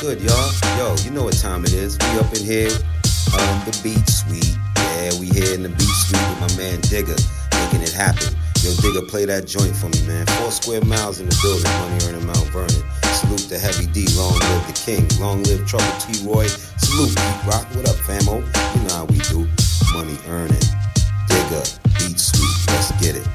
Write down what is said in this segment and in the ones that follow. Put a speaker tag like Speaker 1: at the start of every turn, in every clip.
Speaker 1: good, y'all? Yo, you know what time it is. We up in here on the beat suite. Yeah, we here in the beat suite with my man Digger, making it happen. Yo, Digger, play that joint for me, man. Four square miles in the building, money earning Mount Vernon. Salute to Heavy D, long live the king, long live Trouble T. Roy. Salute, Pete Rock. What up, famo? You know how we do. Money earning. Digger, beat suite. Let's get it.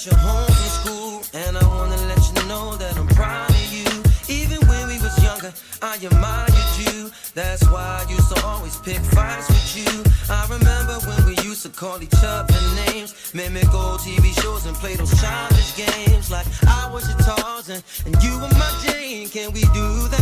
Speaker 2: That you're home from school. And I wanna let you know that I'm proud of you. Even when we was younger, I admired you. That's why I used to always pick fights with you. I remember when we used to call each other names, mimic old TV shows and play those childish games. Like I was your Tarzan and you were my Jane. Can we do that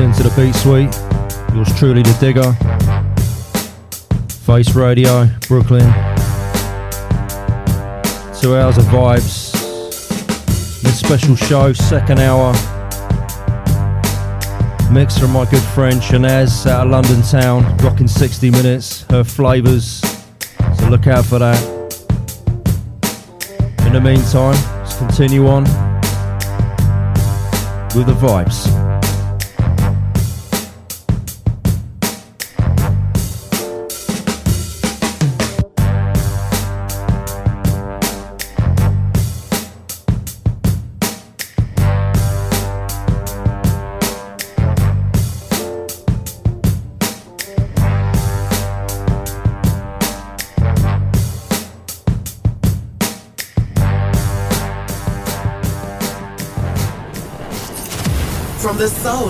Speaker 3: into the Beat Suite. Yours truly, the Digger. Face Radio, Brooklyn. Two hours of vibes. This special show, second hour. Mix from my good friend Shanaz out of London town, rocking 60 minutes, her flavours. So look out for that. In the meantime, let's continue on with the vibes.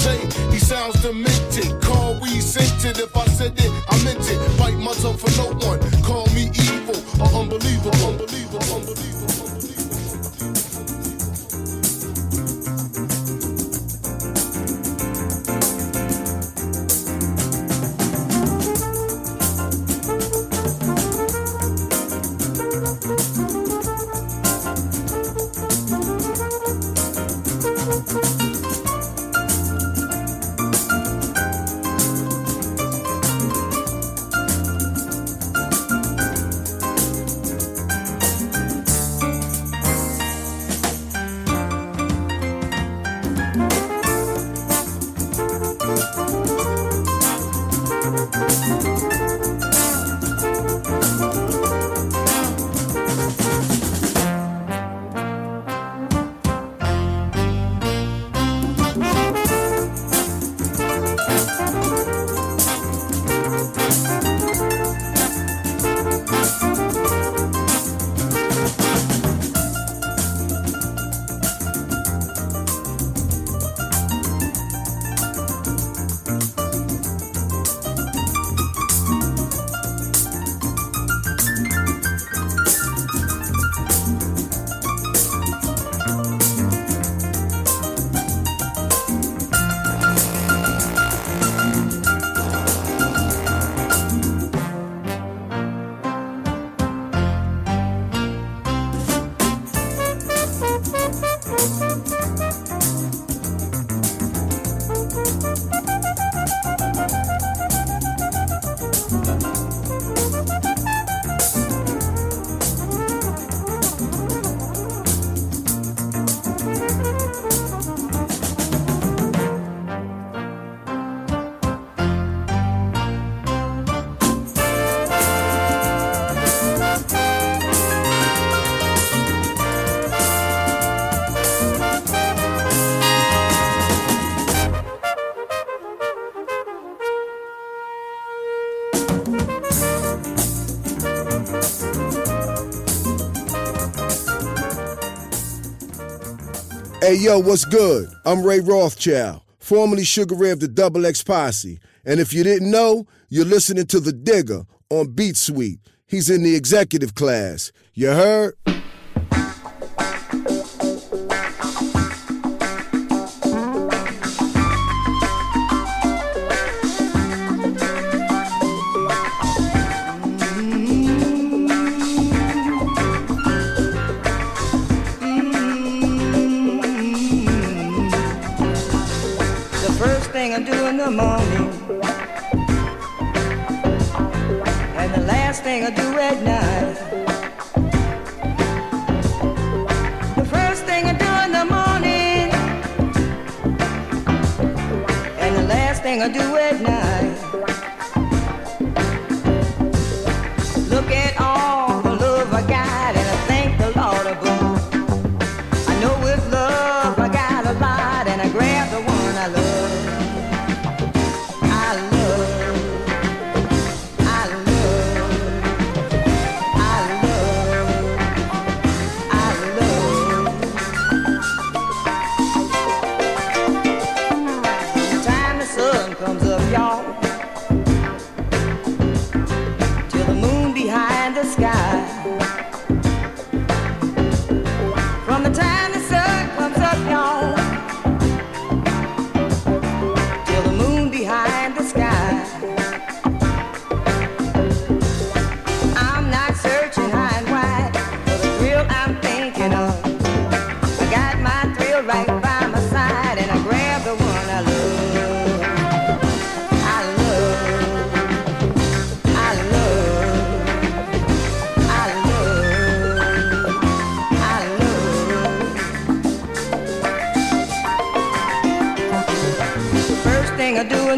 Speaker 4: Say he sounds demented.
Speaker 5: Hey, yo, what's good? I'm Ray Rothschild, formerly Sugar Ray of the Double X Posse. And if you didn't know, you're listening to The Digger on Beat Suite. He's in the executive class. You heard?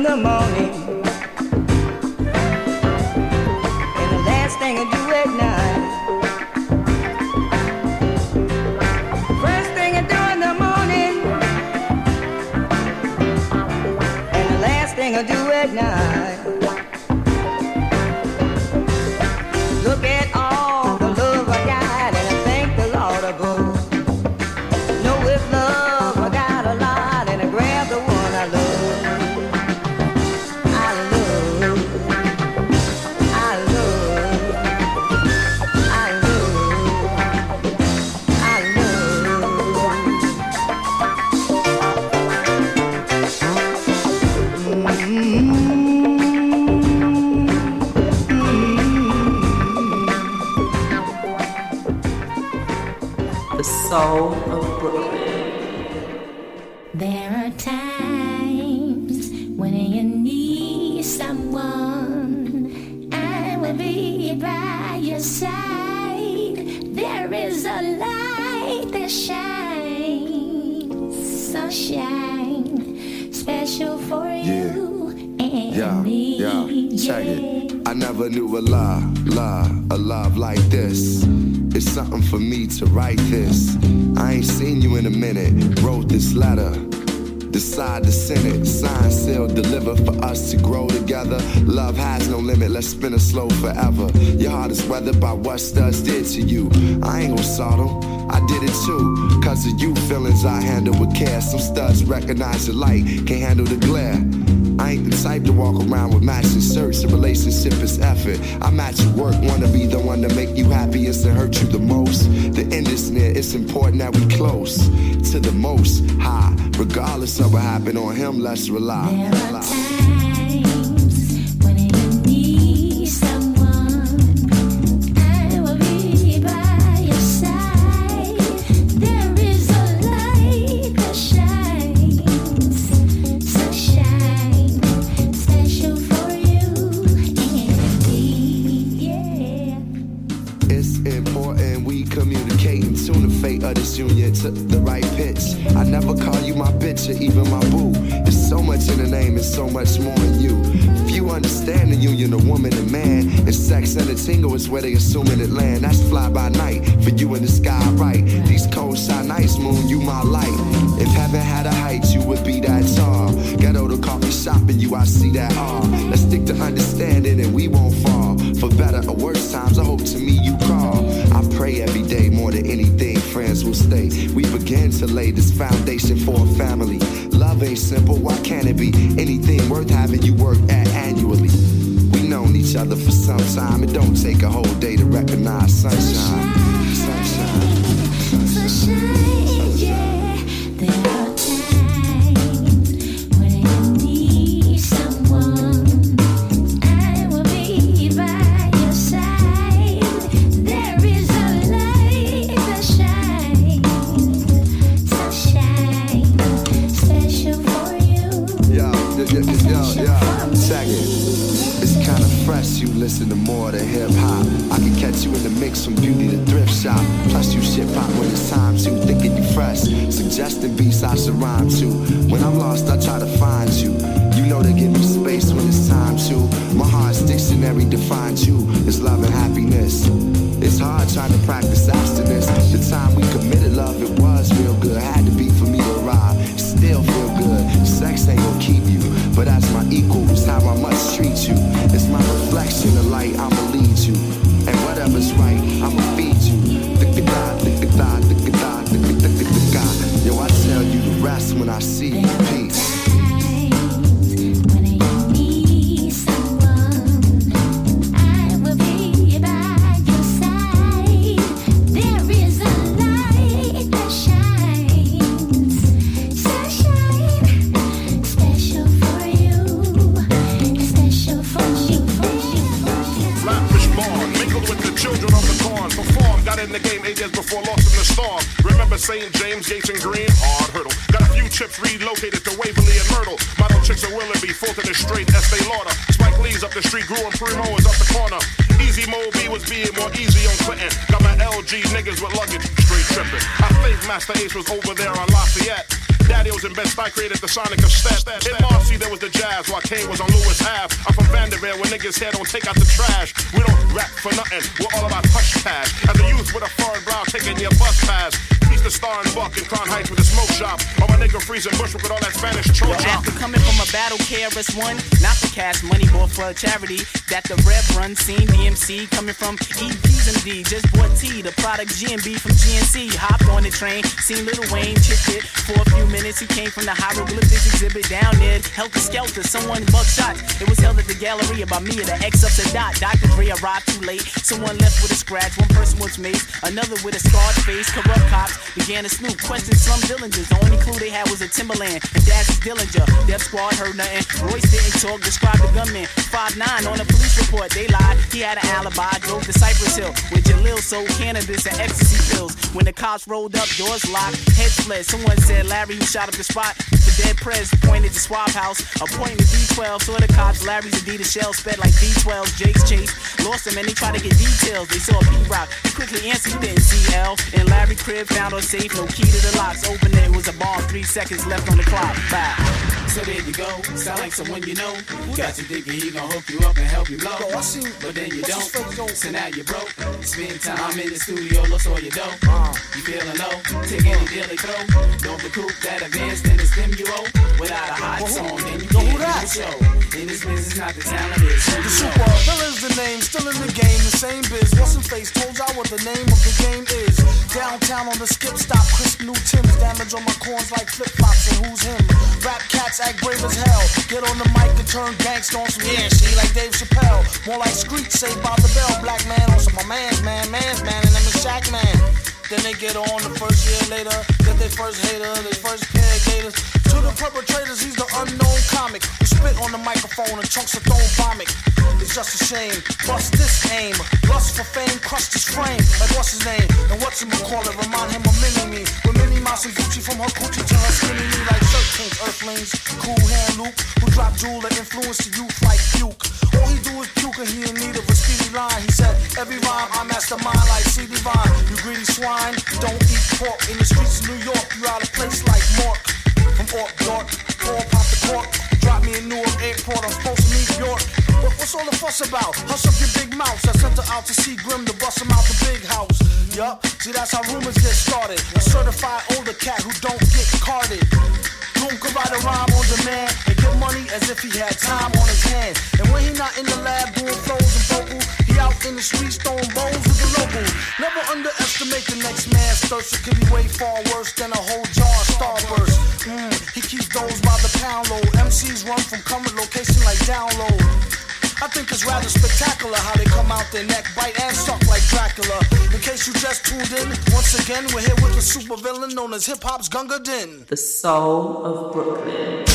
Speaker 2: in the morning. And the last thing I do at night. First thing I do in the morning. And the last thing I do at night. The Senate. Signed, sealed, delivered for
Speaker 6: us to grow together. Love has no limit, let's spin it slow forever. Your heart is weathered by what studs did to you. I ain't gon' sawdle, I did it too. Cause of you feelings I handle with care. Some studs recognize the light, can't handle the glare. I ain't the type to walk around with matching shirts. A relationship is effort. I match your work, wanna be the one to make you happiest and hurt you the most. The end is near, it's important that we close to the most high. Regardless of what happened on him, let's rely.
Speaker 7: GMB from GNC. Hopped on the train, seen Little Wayne, chipped it for a few minutes. He came from the hieroglyphics exhibit down there. Heltah Skeltah, someone buck shots. It was gallery about me, and the X up to dot. Dr. Dre arrived too late. Someone left with a scratch, one person was maced, another with a scarred face. Corrupt cops began to snoop, question Slum Dillingers. The only clue they had was a Timbaland and Daz's Dillinger. Death Squad heard nothing. Royce didn't talk, described the gunman. 5'9 on a police report, they lied. He had an alibi, drove to Cypress Hill with Jalil sold cannabis and ecstasy pills. When the cops rolled up, doors locked, heads fled. Someone said Larry who shot up the spot. Prez pointed to Swap House, appointed D12. Saw the cops, Larry's Adidas shell sped like D12. Jake's chase, lost him and they tried to get details. They saw P-Rock, he quickly answered, he didn't see L. In Larry crib, found on safe, no key to the locks. Opened it, it was a bomb, three seconds left on the clock. Bye.
Speaker 8: So there you go, sound like someone you know. Got you thinking he gon' hook you up and help you blow. But then you don't, so now you broke. Spend time in the studio, lost all your dough. You feeling low, take any deal they throw. Don't recoup that advance, then it's them you owe. Without a hot song, then you can't do the show. In this business, not the talent, it's
Speaker 9: The super
Speaker 8: know.
Speaker 9: villain's the name, still in the game, the same biz. What's in face? Told y'all what the name of the game is. Downtown on the skip stop, crisp new Tim's. Damage on my corns like flip flops, and who's him? Rap cats act brave as hell. Get on the mic and turn gangsta on some yeah shit like Dave Chappelle. More like Screech, Saved by the Bell. Black man on some my man's man, man's man, and them is Shack man. Then they get on the first year later, get their first hater, their first pair gators. To the perpetrators, he's the unknown comic who spit on the microphone and chunks of thrown vomit. It's just a shame. Bust this aim. Lust for fame, crushed his frame. Like what's his name? And what's him call it? Remind him of Mini Me. With Minnie Mouse and Gucci from her coochie to her skinny knee like shirt kings, earthlings. Cool hand Luke, who dropped jewel that influenced the youth like Duke. All he do is puke and he in need of a speedy line. He said, every rhyme I mastermind like CD Vine. You swine, don't eat pork. In the streets of New York, you out of place like Mork. From Ork York, pour pop the cork. Drop me in Newark Airport, I'm supposed to meet York. But what's all the fuss about? Hush up your big mouth. I sent her out to see Grim to bust him out the big house. Yup, see that's how rumors get started. A certified older cat who don't get carded. Goon could write a rhyme on demand and get money as if he had time on his hands. And when he not in the lab doing flows and vocals, he out in the streets worse. It could be way far worse than a whole jar of Starburst. Mm, he keeps those by the pound low. MCs run from coming location like download. I think it's rather spectacular how they come out their neck, bite and suck like Dracula. In case you just tuned in, once again, we're here with the supervillain known as hip hop's Gunga Din.
Speaker 10: The soul of Brooklyn.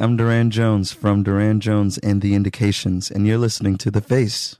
Speaker 11: I'm
Speaker 12: Durand Jones from Durand Jones and the Indications, and you're listening to The Face.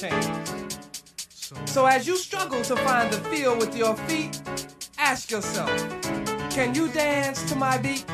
Speaker 8: change. So as you
Speaker 13: struggle to find the feel with your feet, ask yourself, can you dance to my beat?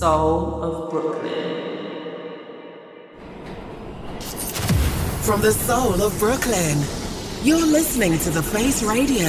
Speaker 13: Soul of
Speaker 10: Brooklyn.
Speaker 14: From the soul of Brooklyn, you're listening to The Face Radio.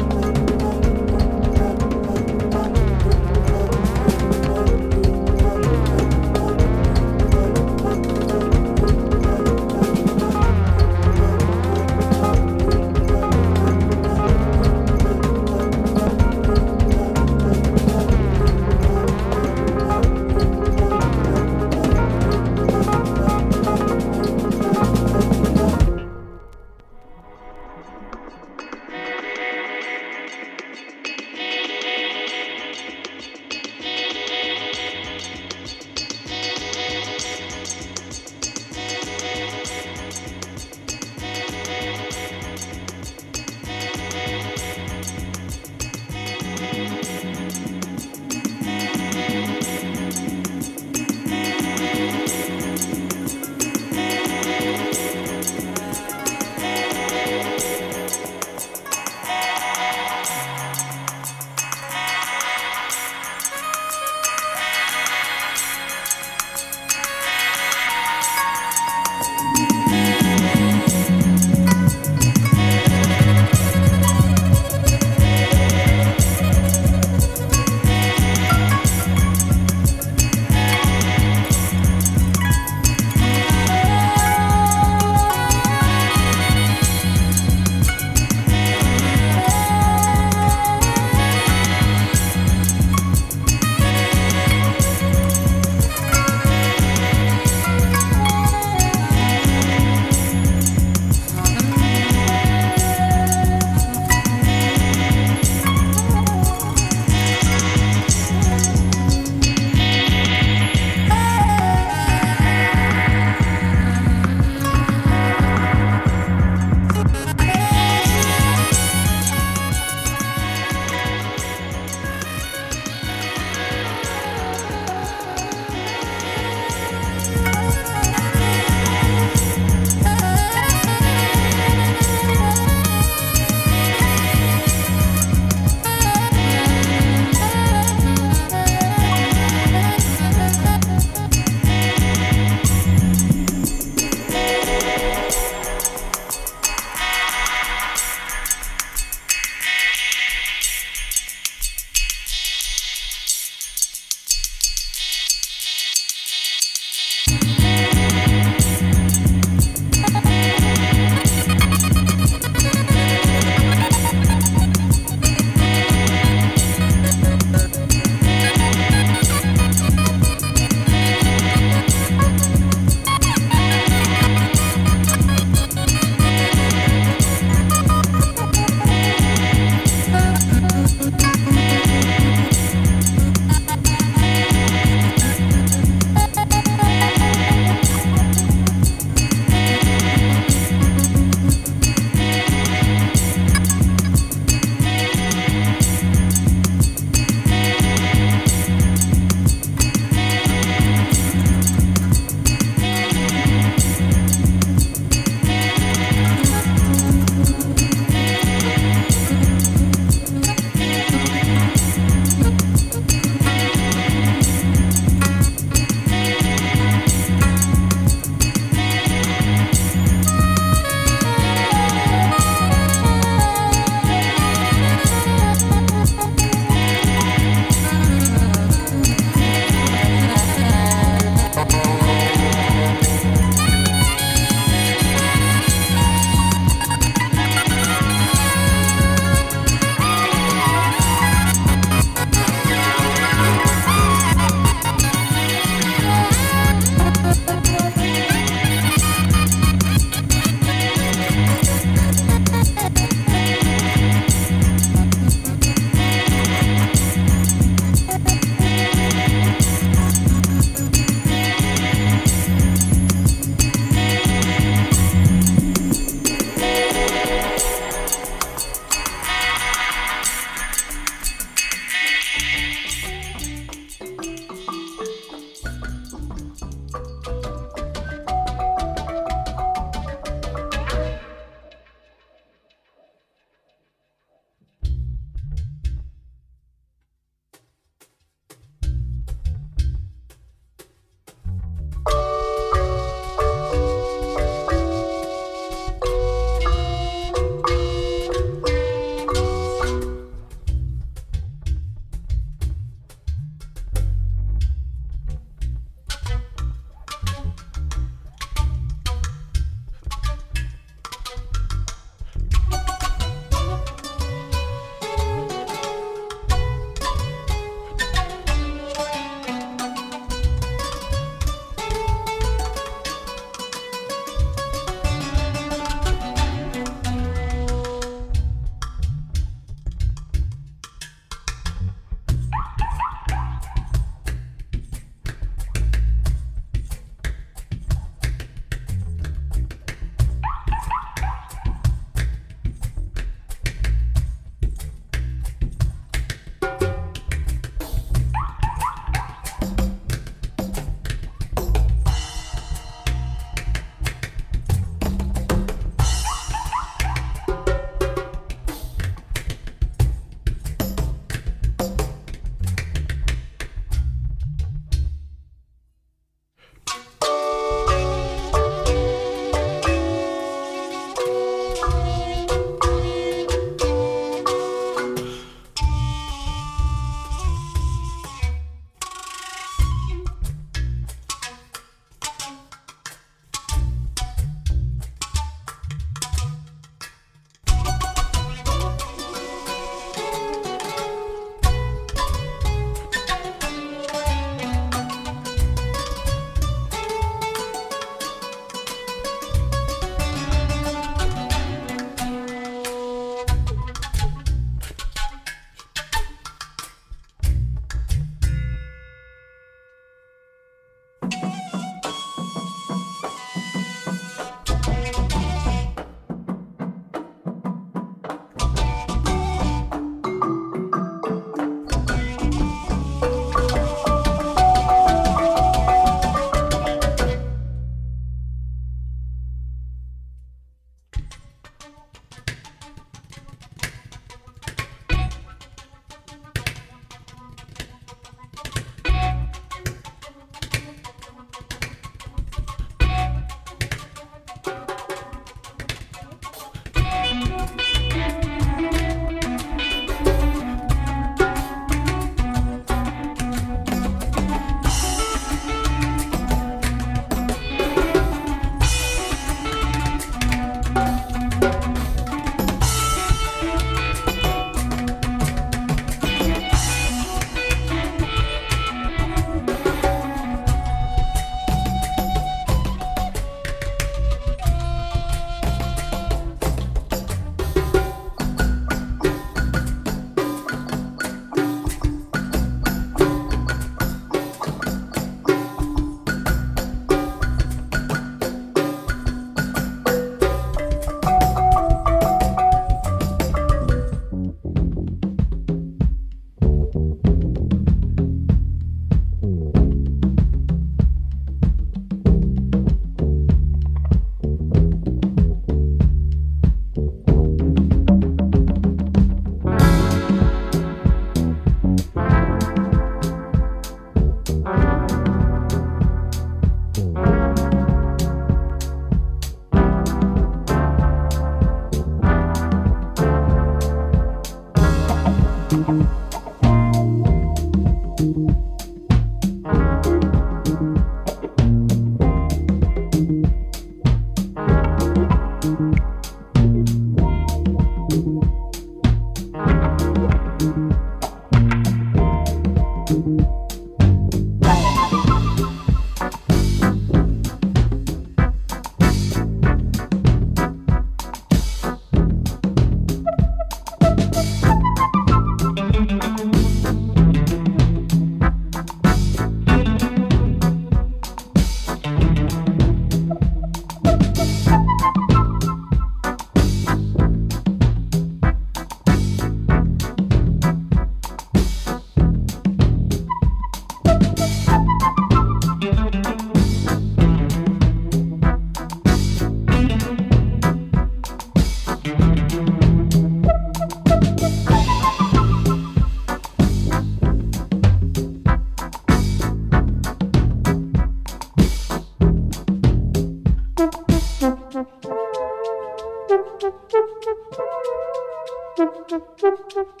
Speaker 11: Thank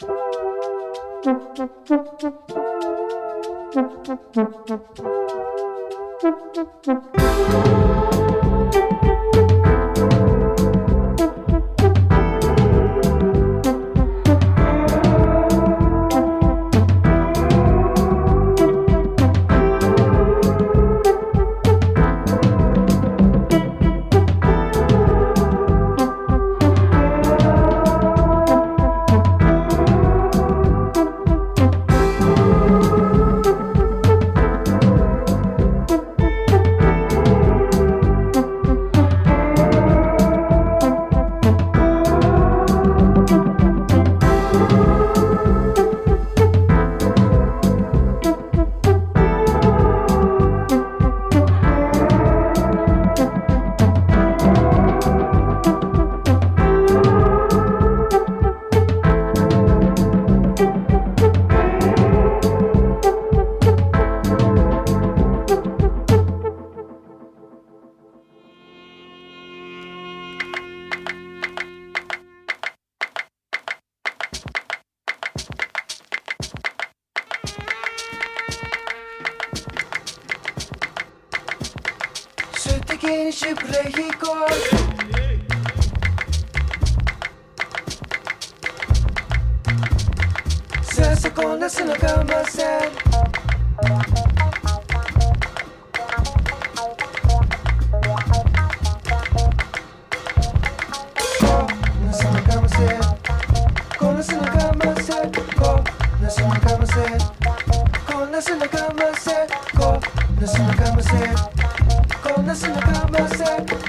Speaker 15: you. かせこ
Speaker 16: んな砂かぶせ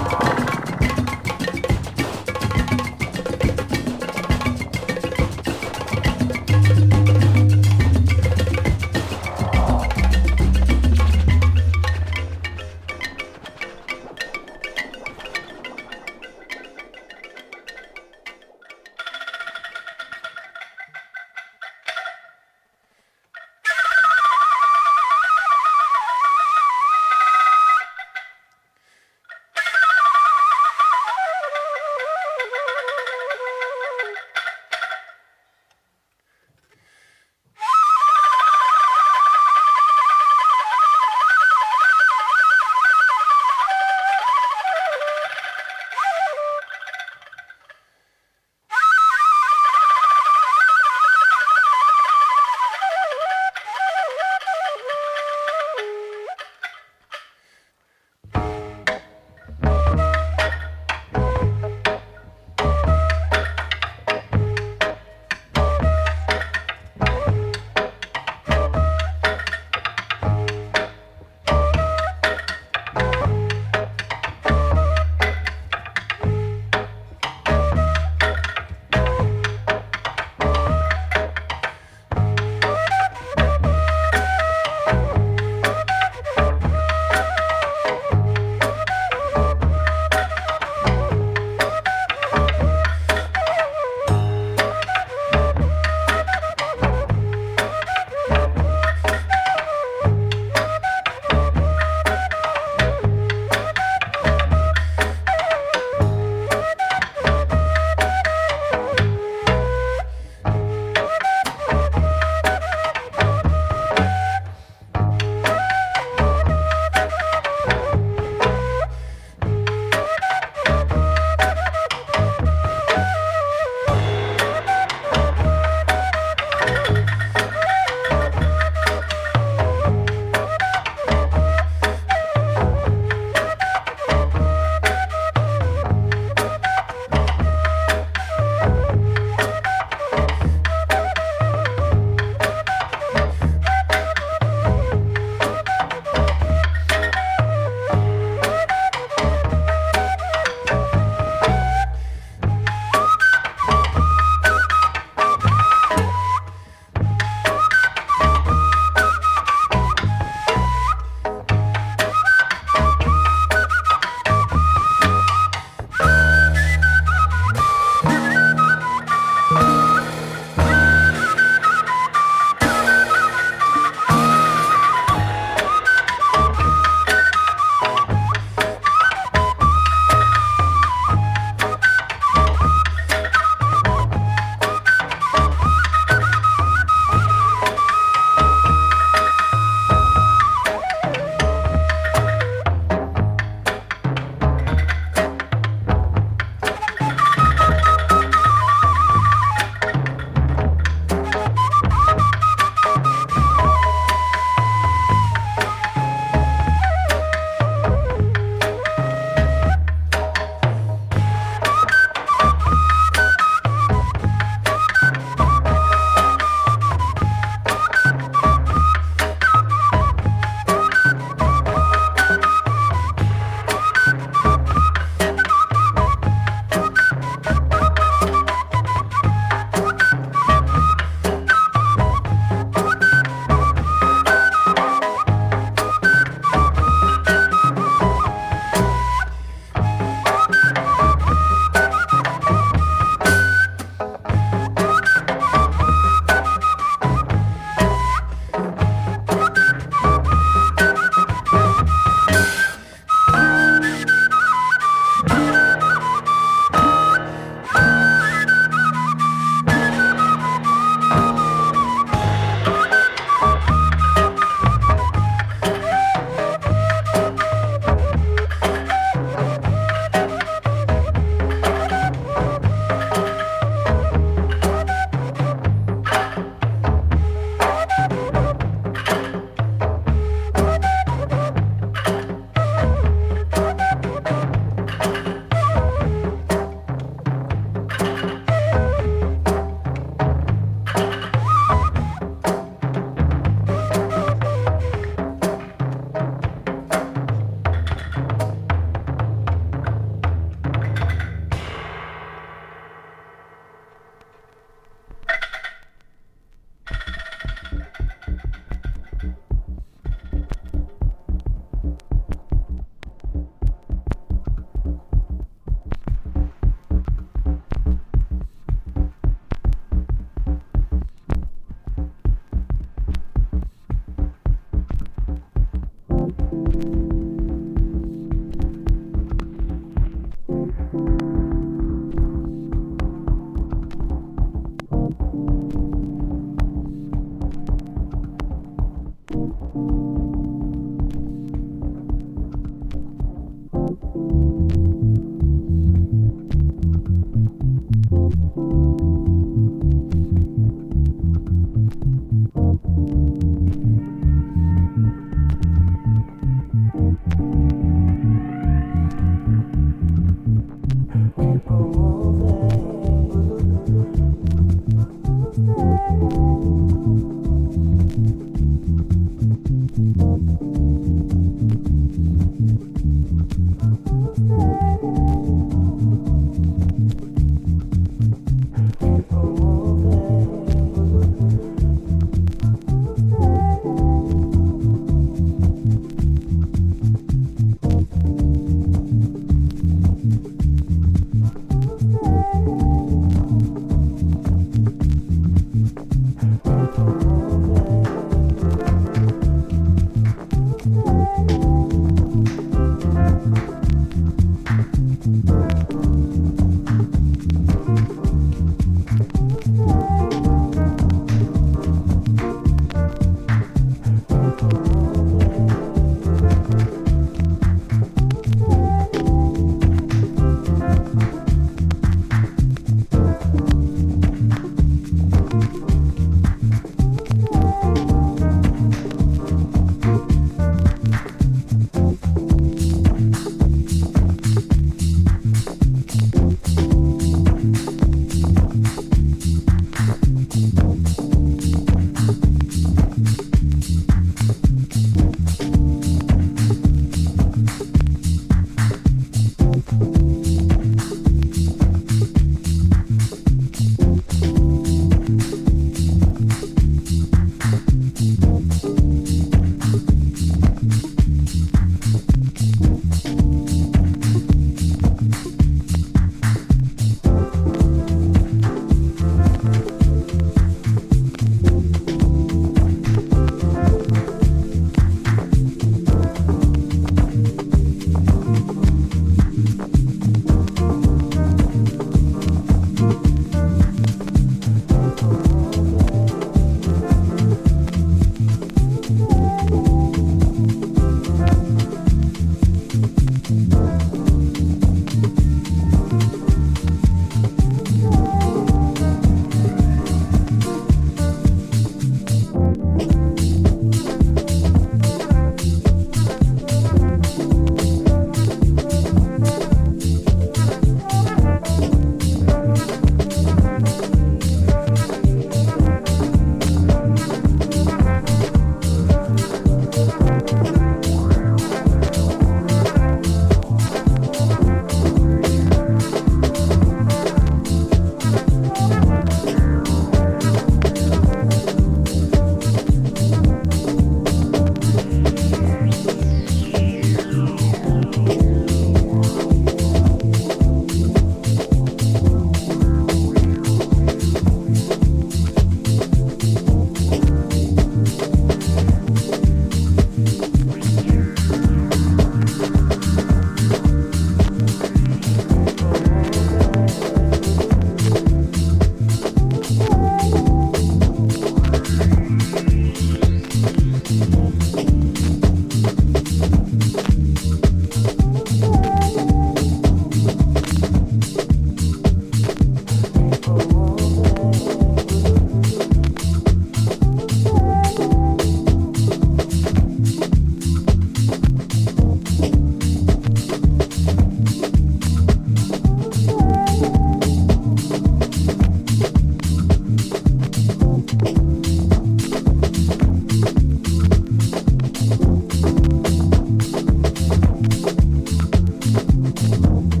Speaker 16: Bye.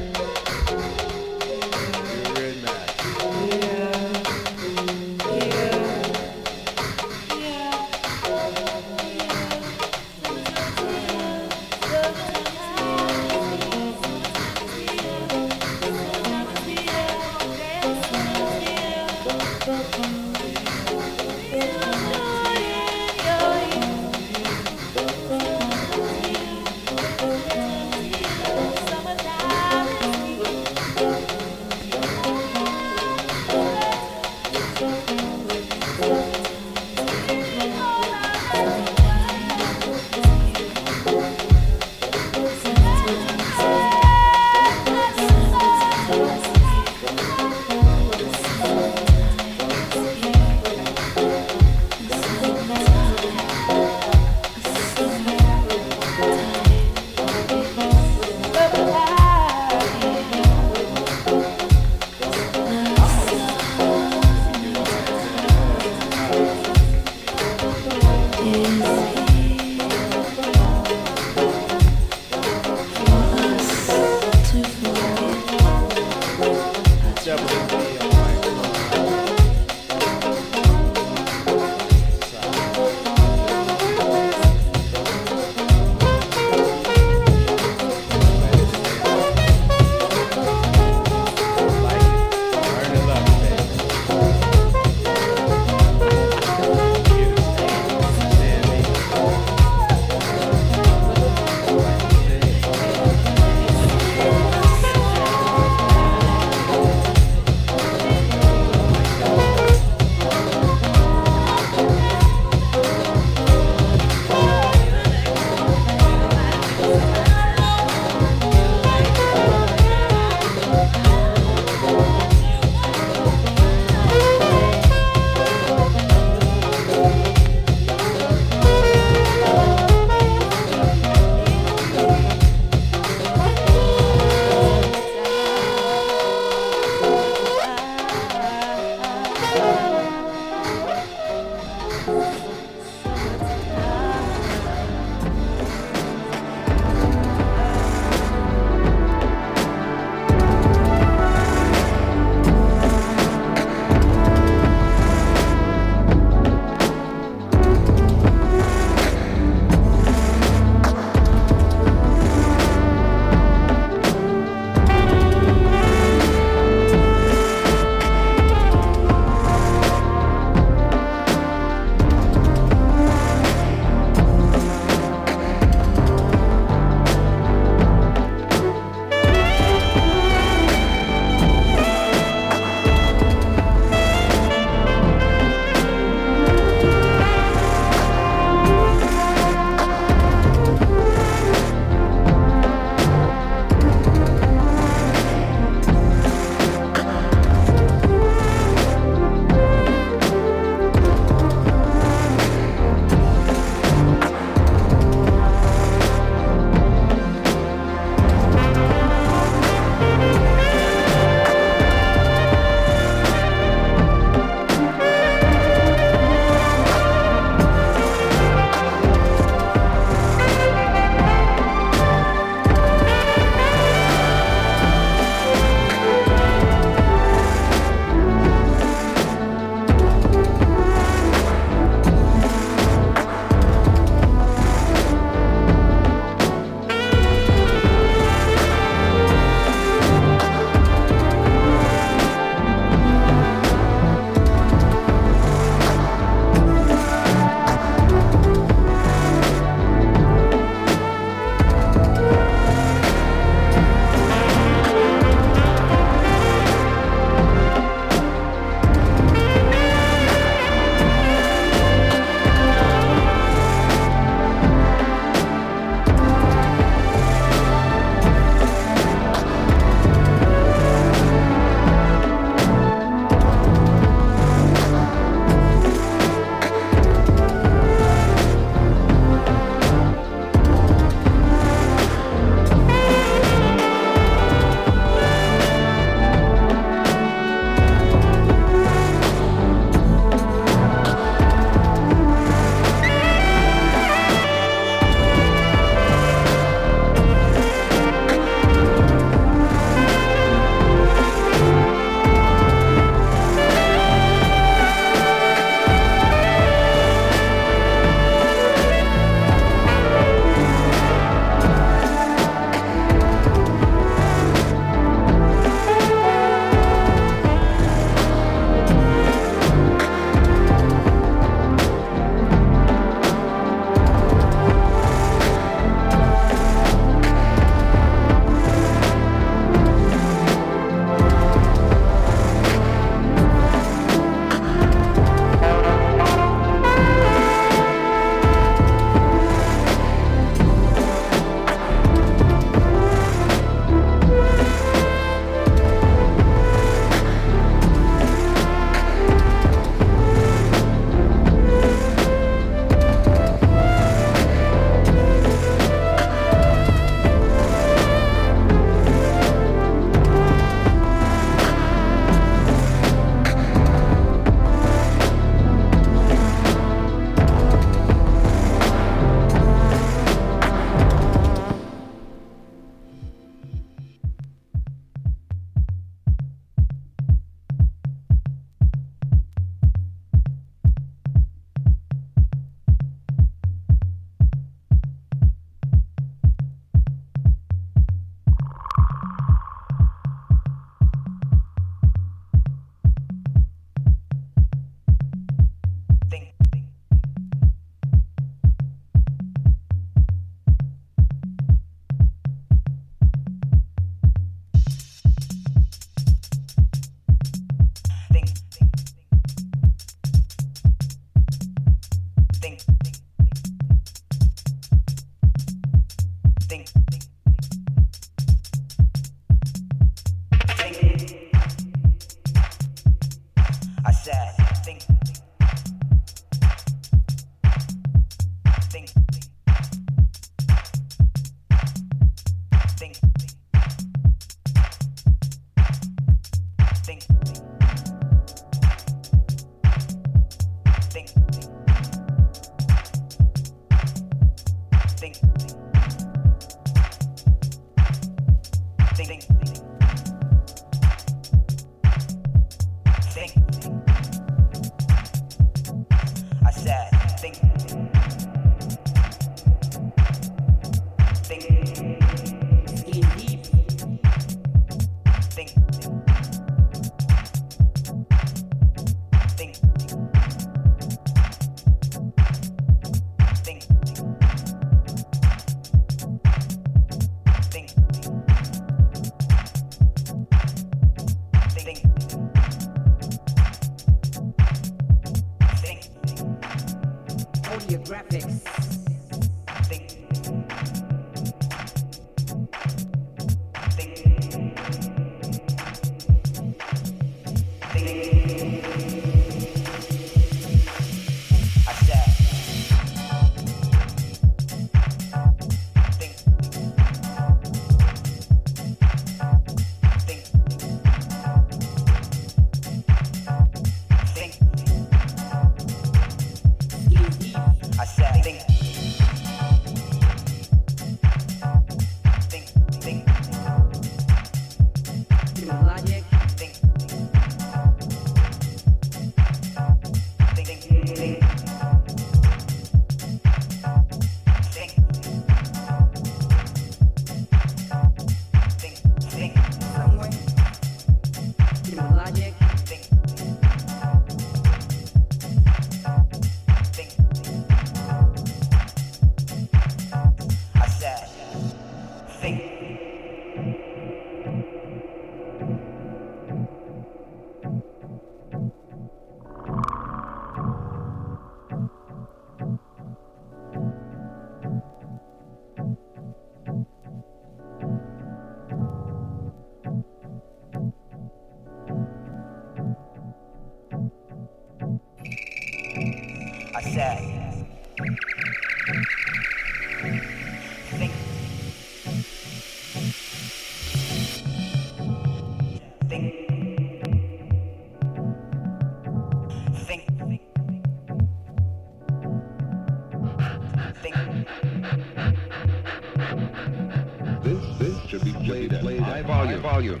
Speaker 16: volume.